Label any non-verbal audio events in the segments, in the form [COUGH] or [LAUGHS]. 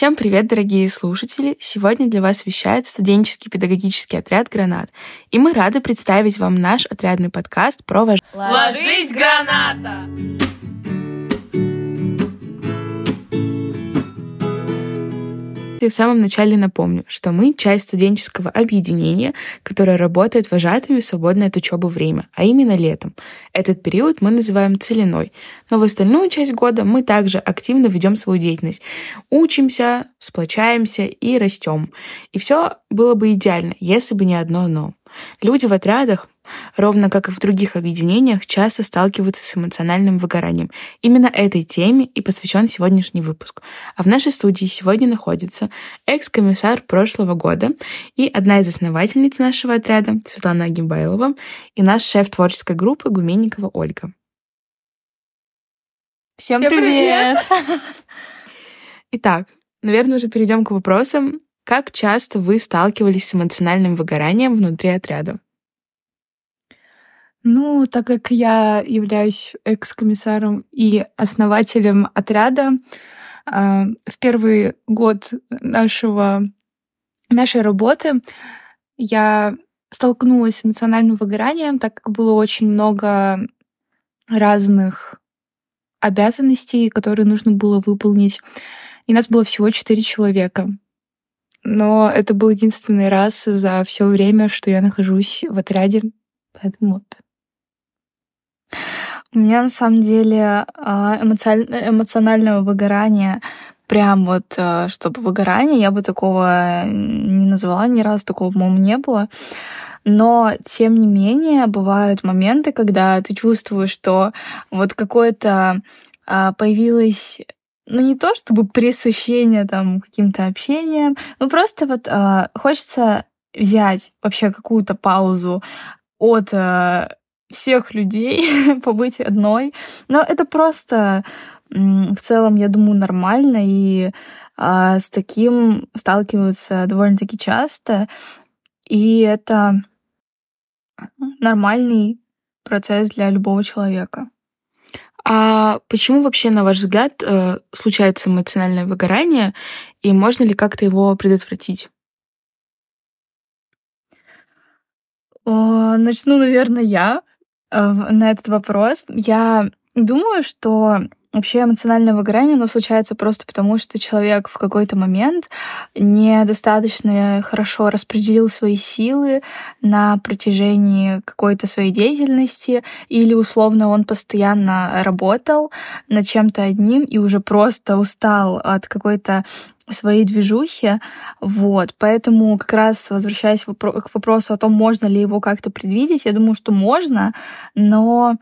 Всем привет, дорогие слушатели! Сегодня для вас вещает студенческий педагогический отряд «Гранат». И мы рады представить вам наш отрядный подкаст про вож... Ложись, граната! И в самом начале напомню, что мы часть студенческого объединения, которое работает вожатыми в свободное от учебы время, а именно летом. Этот период мы называем целиной, но в остальную часть года мы также активно ведем свою деятельность. Учимся, сплочаемся и растем. И все было бы идеально, если бы не одно «но». Люди в отрядах, ровно как и в других объединениях, часто сталкиваются с эмоциональным выгоранием. Именно этой теме и посвящен сегодняшний выпуск. А в нашей студии сегодня находится экс-комиссар прошлого года и одна из основательниц нашего отряда Светлана Агимбайлова и наш шеф творческой группы Гуменникова Ольга. Всем, Всем привет! привет! [LAUGHS] [LAUGHS] Итак, наверное, уже перейдем к вопросам. Как часто вы сталкивались с эмоциональным выгоранием внутри отряда? Ну, так как я являюсь экс-комиссаром и основателем отряда, а, в первый год нашего, нашей работы я столкнулась с эмоциональным выгоранием, так как было очень много разных обязанностей, которые нужно было выполнить. И нас было всего четыре человека. Но это был единственный раз за все время, что я нахожусь в отряде. Поэтому вот. У меня на самом деле а, эмоционального выгорания прям вот, а, чтобы выгорание, я бы такого не назвала, ни разу такого, по-моему, не было. Но, тем не менее, бывают моменты, когда ты чувствуешь, что вот какое-то а, появилось ну не то чтобы пресыщение там каким-то общением, но просто вот хочется взять вообще какую-то паузу от всех людей, [LAUGHS] побыть одной. Но это просто в целом, я думаю, нормально, и а, с таким сталкиваются довольно-таки часто. И это нормальный процесс для любого человека. А почему вообще, на ваш взгляд, э, случается эмоциональное выгорание, и можно ли как-то его предотвратить? Начну, наверное, я. Э, на этот вопрос. Я думаю, что Вообще эмоциональное выгорание, оно случается просто потому, что человек в какой-то момент недостаточно хорошо распределил свои силы на протяжении какой-то своей деятельности, или условно он постоянно работал над чем-то одним и уже просто устал от какой-то своей движухи. Вот. Поэтому как раз возвращаясь к вопросу о том, можно ли его как-то предвидеть, я думаю, что можно, но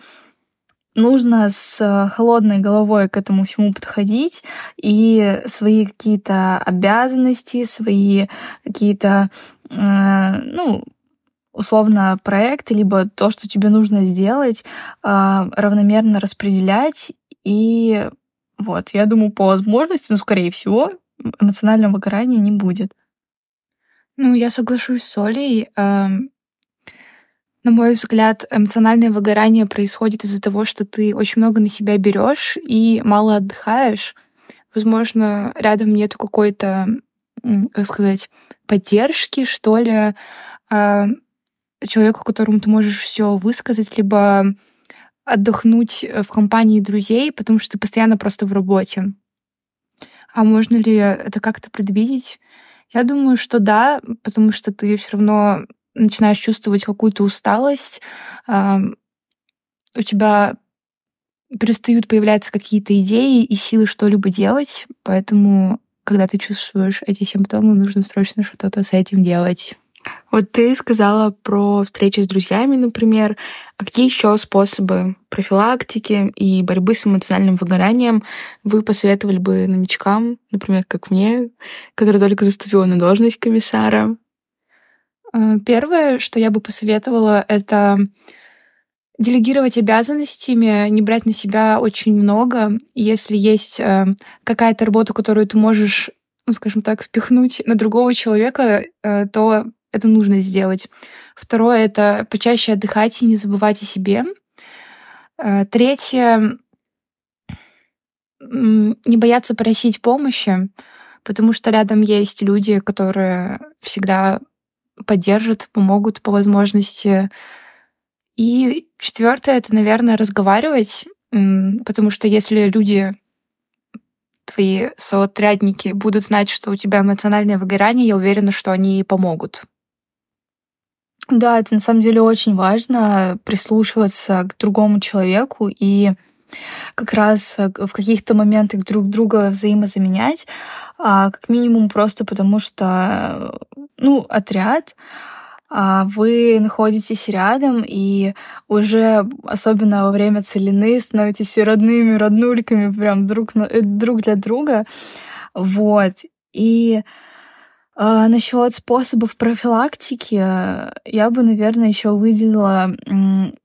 нужно с холодной головой к этому всему подходить и свои какие-то обязанности, свои какие-то, э, ну, условно, проекты, либо то, что тебе нужно сделать, э, равномерно распределять. И вот, я думаю, по возможности, ну, скорее всего, эмоционального выгорания не будет. Ну, я соглашусь с Олей. Эм, на мой взгляд, эмоциональное выгорание происходит из-за того, что ты очень много на себя берешь и мало отдыхаешь. Возможно, рядом нету какой-то, как сказать, поддержки, что ли, а, человеку, которому ты можешь все высказать, либо отдохнуть в компании друзей, потому что ты постоянно просто в работе. А можно ли это как-то предвидеть? Я думаю, что да, потому что ты все равно начинаешь чувствовать какую-то усталость, у тебя перестают появляться какие-то идеи и силы что-либо делать, поэтому, когда ты чувствуешь эти симптомы, нужно срочно что-то с этим делать. Вот ты сказала про встречи с друзьями, например. А какие еще способы профилактики и борьбы с эмоциональным выгоранием вы посоветовали бы новичкам, например, как мне, которая только заступила на должность комиссара? Э, первое, что я бы посоветовала, это делегировать обязанностями, не брать на себя очень много. Если есть э, какая-то работа, которую ты можешь, ну, скажем так, спихнуть на другого человека, э, то это нужно сделать. Второе — это почаще отдыхать и не забывать о себе. Третье — не бояться просить помощи, потому что рядом есть люди, которые всегда поддержат, помогут по возможности. И четвертое это, наверное, разговаривать, потому что если люди твои соотрядники будут знать, что у тебя эмоциональное выгорание, я уверена, что они помогут. Да, это на самом деле очень важно прислушиваться к другому человеку и как раз э, в каких-то моментах друг друга взаимозаменять, а как минимум просто потому что, ну, отряд, а вы находитесь рядом, и уже, особенно во время целины, становитесь родными, роднульками прям друг, э, друг для друга. Вот. И а, насчет способов профилактики я бы, наверное, еще выделила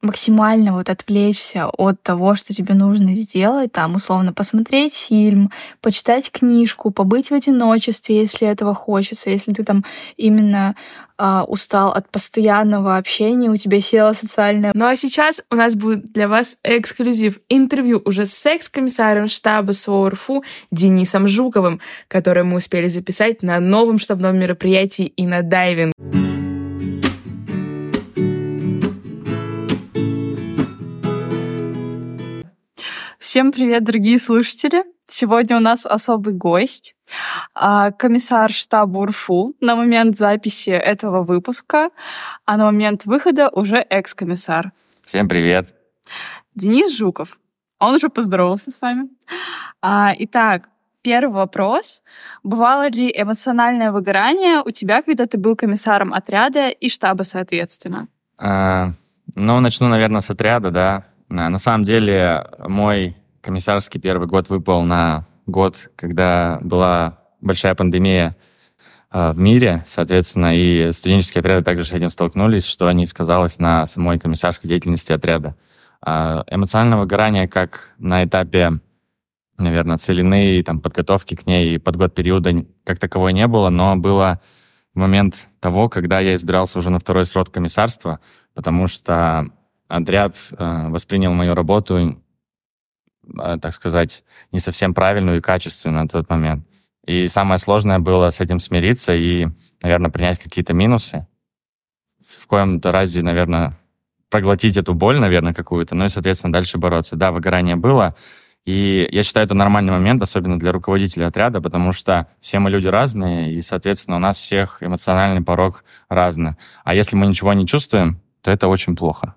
максимально вот отвлечься от того, что тебе нужно сделать, там, условно, посмотреть фильм, почитать книжку, побыть в одиночестве, если этого хочется, если ты там именно а, устал от постоянного общения, у тебя села социальная... Ну а сейчас у нас будет для вас эксклюзив интервью уже с экс-комиссаром штаба СОРФУ Денисом Жуковым, которое мы успели записать на новом штабном мероприятии и на дайвинг. Всем привет, дорогие слушатели! Сегодня у нас особый гость, а, комиссар штаба УРФУ на момент записи этого выпуска, а на момент выхода уже экс-комиссар. Всем привет. Денис Жуков. Он уже поздоровался с вами. А, итак, первый вопрос. Бывало ли эмоциональное выгорание у тебя, когда ты был комиссаром отряда и штаба, соответственно? А, ну, начну, наверное, с отряда, да. На самом деле, мой комиссарский первый год выпал на год, когда была большая пандемия э, в мире, соответственно, и студенческие отряды также с этим столкнулись, что не сказалось на самой комиссарской деятельности отряда. Э, эмоциональное выгорание как на этапе, наверное, целины и там, подготовки к ней и под год периода как таковой не было, но было в момент того, когда я избирался уже на второй срок комиссарства, потому что отряд э, воспринял мою работу так сказать, не совсем правильную и качественную на тот момент. И самое сложное было с этим смириться и, наверное, принять какие-то минусы. В коем-то разе, наверное, проглотить эту боль, наверное, какую-то, ну и, соответственно, дальше бороться. Да, выгорание было, и я считаю, это нормальный момент, особенно для руководителя отряда, потому что все мы люди разные, и, соответственно, у нас всех эмоциональный порог разный. А если мы ничего не чувствуем, то это очень плохо.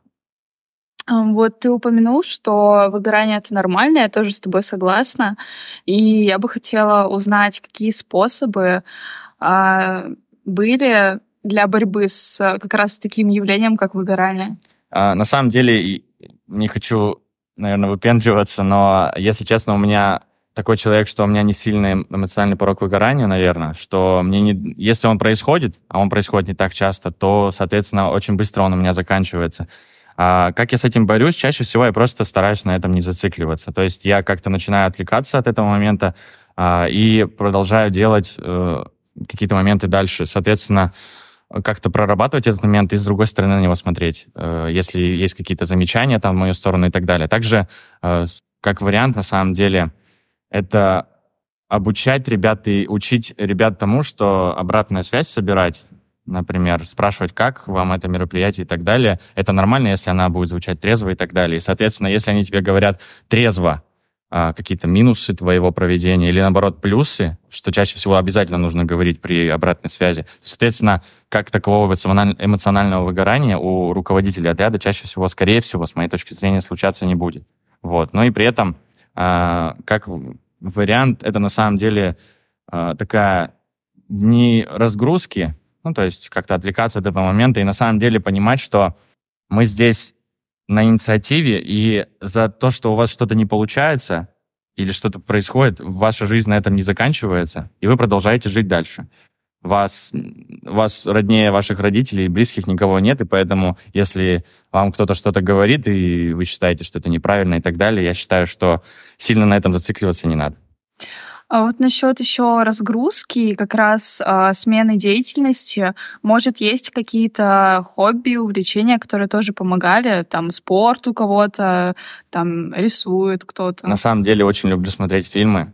Вот ты упомянул, что выгорание это нормально, я тоже с тобой согласна. И я бы хотела узнать, какие способы а, были для борьбы с как раз таким явлением, как выгорание. А, на самом деле, не хочу, наверное, выпендриваться, но, если честно, у меня такой человек, что у меня не сильный эмоциональный порог выгорания, наверное, что мне не... Если он происходит, а он происходит не так часто, то, соответственно, очень быстро он у меня заканчивается. А как я с этим борюсь? Чаще всего я просто стараюсь на этом не зацикливаться. То есть я как-то начинаю отвлекаться от этого момента а, и продолжаю делать э, какие-то моменты дальше. Соответственно, как-то прорабатывать этот момент и с другой стороны на него смотреть, э, если есть какие-то замечания там в мою сторону и так далее. Также, э, как вариант, на самом деле, это обучать ребят и учить ребят тому, что обратная связь собирать например, спрашивать, как вам это мероприятие и так далее, это нормально, если она будет звучать трезво и так далее. И, соответственно, если они тебе говорят трезво, а, какие-то минусы твоего проведения или, наоборот, плюсы, что чаще всего обязательно нужно говорить при обратной связи. Соответственно, как такового эмоционального выгорания у руководителя отряда чаще всего, скорее всего, с моей точки зрения, случаться не будет. Вот. Но и при этом, а, как вариант, это на самом деле а, такая не разгрузки, ну, то есть как-то отвлекаться от этого момента и на самом деле понимать, что мы здесь на инициативе, и за то, что у вас что-то не получается или что-то происходит, ваша жизнь на этом не заканчивается, и вы продолжаете жить дальше. Вас, вас роднее ваших родителей, близких никого нет, и поэтому, если вам кто-то что-то говорит, и вы считаете, что это неправильно и так далее, я считаю, что сильно на этом зацикливаться не надо. А вот насчет еще разгрузки, как раз э, смены деятельности, может, есть какие-то хобби, увлечения, которые тоже помогали, там спорт у кого-то, там рисует кто-то? На самом деле очень люблю смотреть фильмы.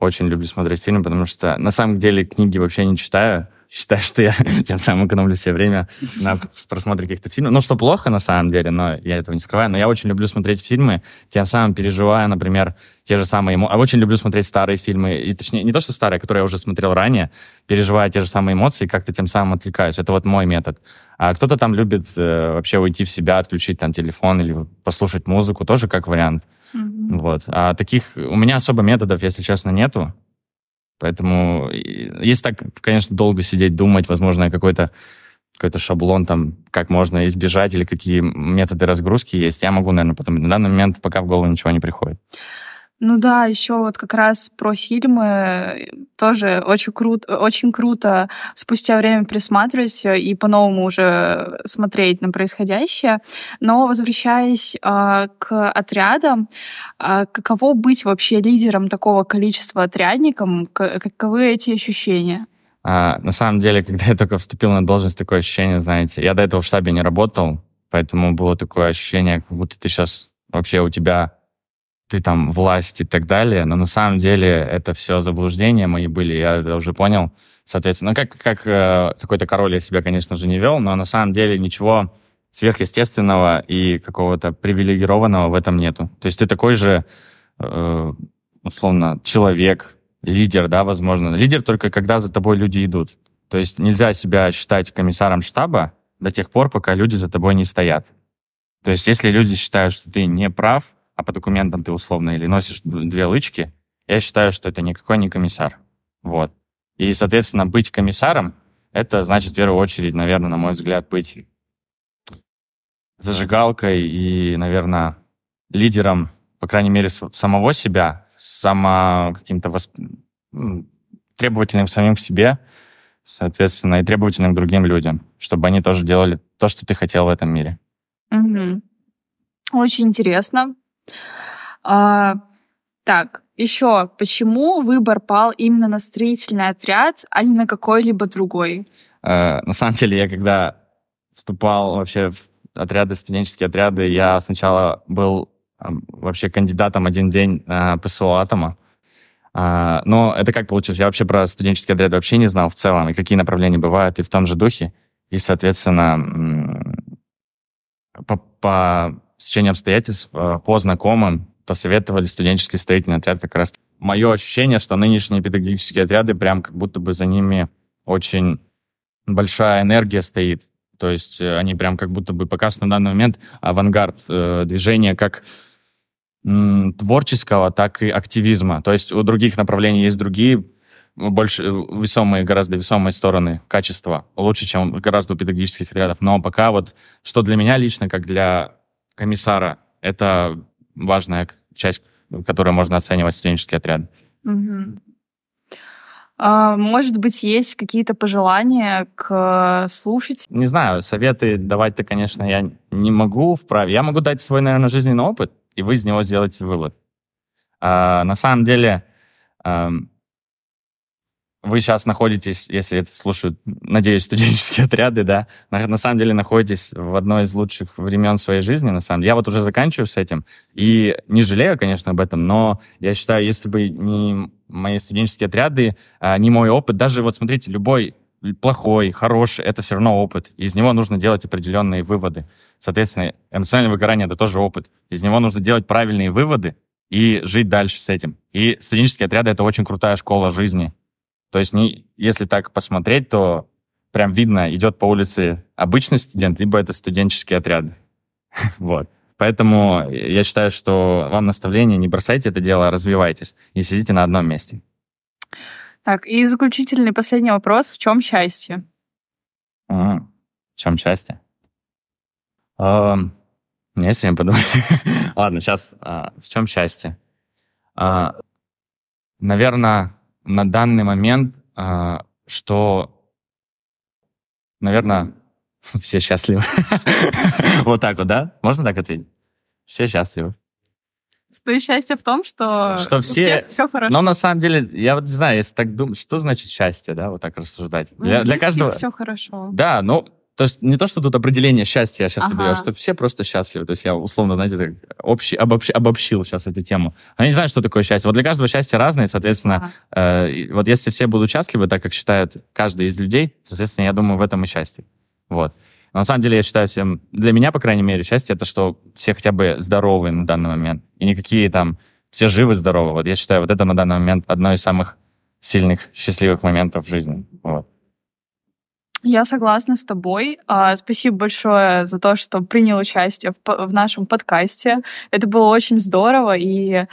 Очень люблю смотреть фильмы, потому что на самом деле книги вообще не читаю. Считаю, что я [LAUGHS] тем самым экономлю себе время на просмотре каких-то фильмов. Ну, что плохо на самом деле, но я этого не скрываю. Но я очень люблю смотреть фильмы, тем самым переживая, например, те же самые эмоции. А очень люблю смотреть старые фильмы, и точнее, не то, что старые, которые я уже смотрел ранее, переживая те же самые эмоции, как-то тем самым отвлекаюсь. Это вот мой метод. А кто-то там любит э, вообще уйти в себя, отключить там телефон или послушать музыку, тоже как вариант. Mm-hmm. Вот. А таких у меня особо методов, если честно, нету. Поэтому если так, конечно, долго сидеть, думать, возможно, какой-то какой-то шаблон, там, как можно избежать или какие методы разгрузки есть, я могу, наверное, потом. На данный момент пока в голову ничего не приходит. Ну да, еще вот как раз про фильмы тоже очень круто, очень круто спустя время присматривать и по-новому уже смотреть на происходящее. Но возвращаясь э, к отрядам, э, каково быть вообще лидером такого количества отрядником? Каковы эти ощущения? А, на самом деле, когда я только вступил на должность, такое ощущение, знаете, я до этого в штабе не работал, поэтому было такое ощущение, как будто ты сейчас вообще у тебя ты там власть и так далее, но на самом деле это все заблуждения мои были, я уже понял. Соответственно, ну, как, как э, какой-то король я себя, конечно же, не вел, но на самом деле ничего сверхъестественного и какого-то привилегированного в этом нету. То есть ты такой же, э, условно, человек, лидер, да, возможно. Лидер только когда за тобой люди идут. То есть нельзя себя считать комиссаром штаба до тех пор, пока люди за тобой не стоят. То есть если люди считают, что ты не прав, а по документам ты условно или носишь две лычки, я считаю, что это никакой не комиссар. Вот. И, соответственно, быть комиссаром, это значит, в первую очередь, наверное, на мой взгляд, быть зажигалкой и, наверное, лидером, по крайней мере, самого себя, само каким-то восп... требовательным самим к себе, соответственно, и требовательным к другим людям, чтобы они тоже делали то, что ты хотел в этом мире. Угу. Очень интересно. А, так, еще, почему выбор пал именно на строительный отряд, а не на какой-либо другой? А, на самом деле, я когда вступал вообще в отряды, студенческие отряды, я сначала был вообще кандидатом один день на ПСО «Атома». А, но это как получилось? Я вообще про студенческие отряды вообще не знал в целом, и какие направления бывают, и в том же духе. И, соответственно, по, по стечение обстоятельств э, по знакомым посоветовали студенческий строительный отряд как раз. Мое ощущение, что нынешние педагогические отряды прям как будто бы за ними очень большая энергия стоит. То есть э, они прям как будто бы пока что на данный момент авангард э, движения как м, творческого, так и активизма. То есть у других направлений есть другие больше весомые, гораздо весомые стороны качества, лучше, чем гораздо у педагогических отрядов. Но пока вот, что для меня лично, как для комиссара. Это важная часть, которую можно оценивать студенческий отряд. Угу. А, может быть, есть какие-то пожелания к слушателям? Не знаю, советы давать-то, конечно, я не могу вправе. Я могу дать свой, наверное, жизненный опыт, и вы из него сделаете вывод. А, на самом деле, вы сейчас находитесь, если это слушают, надеюсь, студенческие [LAUGHS] отряды, да, на, на самом деле находитесь в одной из лучших времен своей жизни, на самом деле. Я вот уже заканчиваю с этим, и не жалею, конечно, об этом, но я считаю, если бы не мои студенческие отряды, а, не мой опыт, даже вот смотрите, любой плохой, хороший, это все равно опыт. Из него нужно делать определенные выводы. Соответственно, эмоциональное выгорание — это тоже опыт. Из него нужно делать правильные выводы и жить дальше с этим. И студенческие отряды — это очень крутая школа жизни. То есть, не, если так посмотреть, то прям видно, идет по улице обычный студент, либо это студенческий отряд. [LAUGHS] вот. Поэтому я считаю, что вам наставление, не бросайте это дело, а развивайтесь. Не сидите на одном месте. Так, и заключительный последний вопрос. В чем [LAUGHS] счастье? А, в чем счастье? А, я сегодня подумаю. Ладно, сейчас. А, в чем счастье? А, наверное, на данный момент, а, что, наверное, [LAUGHS] все счастливы. [LAUGHS] Вот так вот, да? Можно так ответить? Все счастливы. Что и счастье в том, что, что все, все хорошо. Но на самом деле, я вот не знаю, если так думать, что значит счастье, да, вот так рассуждать. Для, для каждого. Все хорошо. Да, ну, то есть не то, что тут определение счастья я сейчас Ага. выдаю, а что все просто счастливы. То есть я условно, знаете, общий, обобщ- обобщил сейчас эту тему. Они не знают, что такое счастье. Вот для каждого счастье разное, соответственно, э, и вот если все будут счастливы, так как считает каждый из людей, соответственно, я думаю, в этом и счастье. Вот. Но на самом деле я считаю всем, для меня, по крайней мере, счастье это что все хотя бы здоровы на данный момент. И никакие там, все живы, здоровы. Вот я считаю, вот это на данный момент одно из самых сильных, счастливых моментов в жизни. Вот. Я согласна с тобой. А, Спасибо большое за то, что принял участие в, нашем подкасте. Это было очень здорово и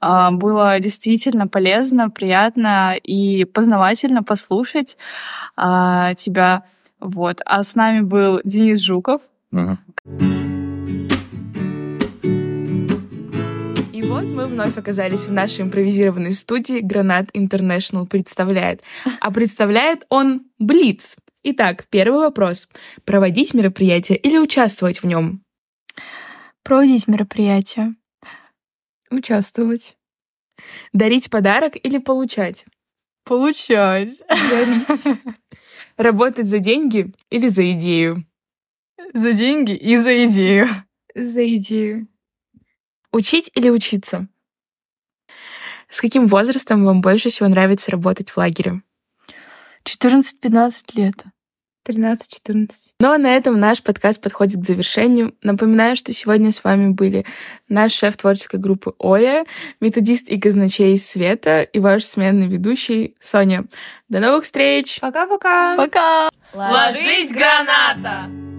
а, было действительно полезно, приятно и познавательно послушать а, тебя. Вот. А с нами был Денис Жуков. И вот мы вновь оказались в нашей импровизированной студии «Гранат Интернешнл представляет». А представляет он Блиц. Итак, первый вопрос. Проводить мероприятие или участвовать в нем? Проводить мероприятие. Участвовать. Дарить подарок или получать? Получать. [LAUGHS] Работать за деньги или за идею? За деньги и за идею. За идею. Учить или учиться? С каким возрастом вам больше всего нравится работать в лагере? 14-15 лет. 13-14. Ну а на этом наш подкаст подходит к завершению. Напоминаю, что сегодня с вами были наш шеф творческой группы Оля, методист и казначей Света и ваш сменный ведущий Соня. До новых встреч! Пока-пока! Пока! Ложись, граната!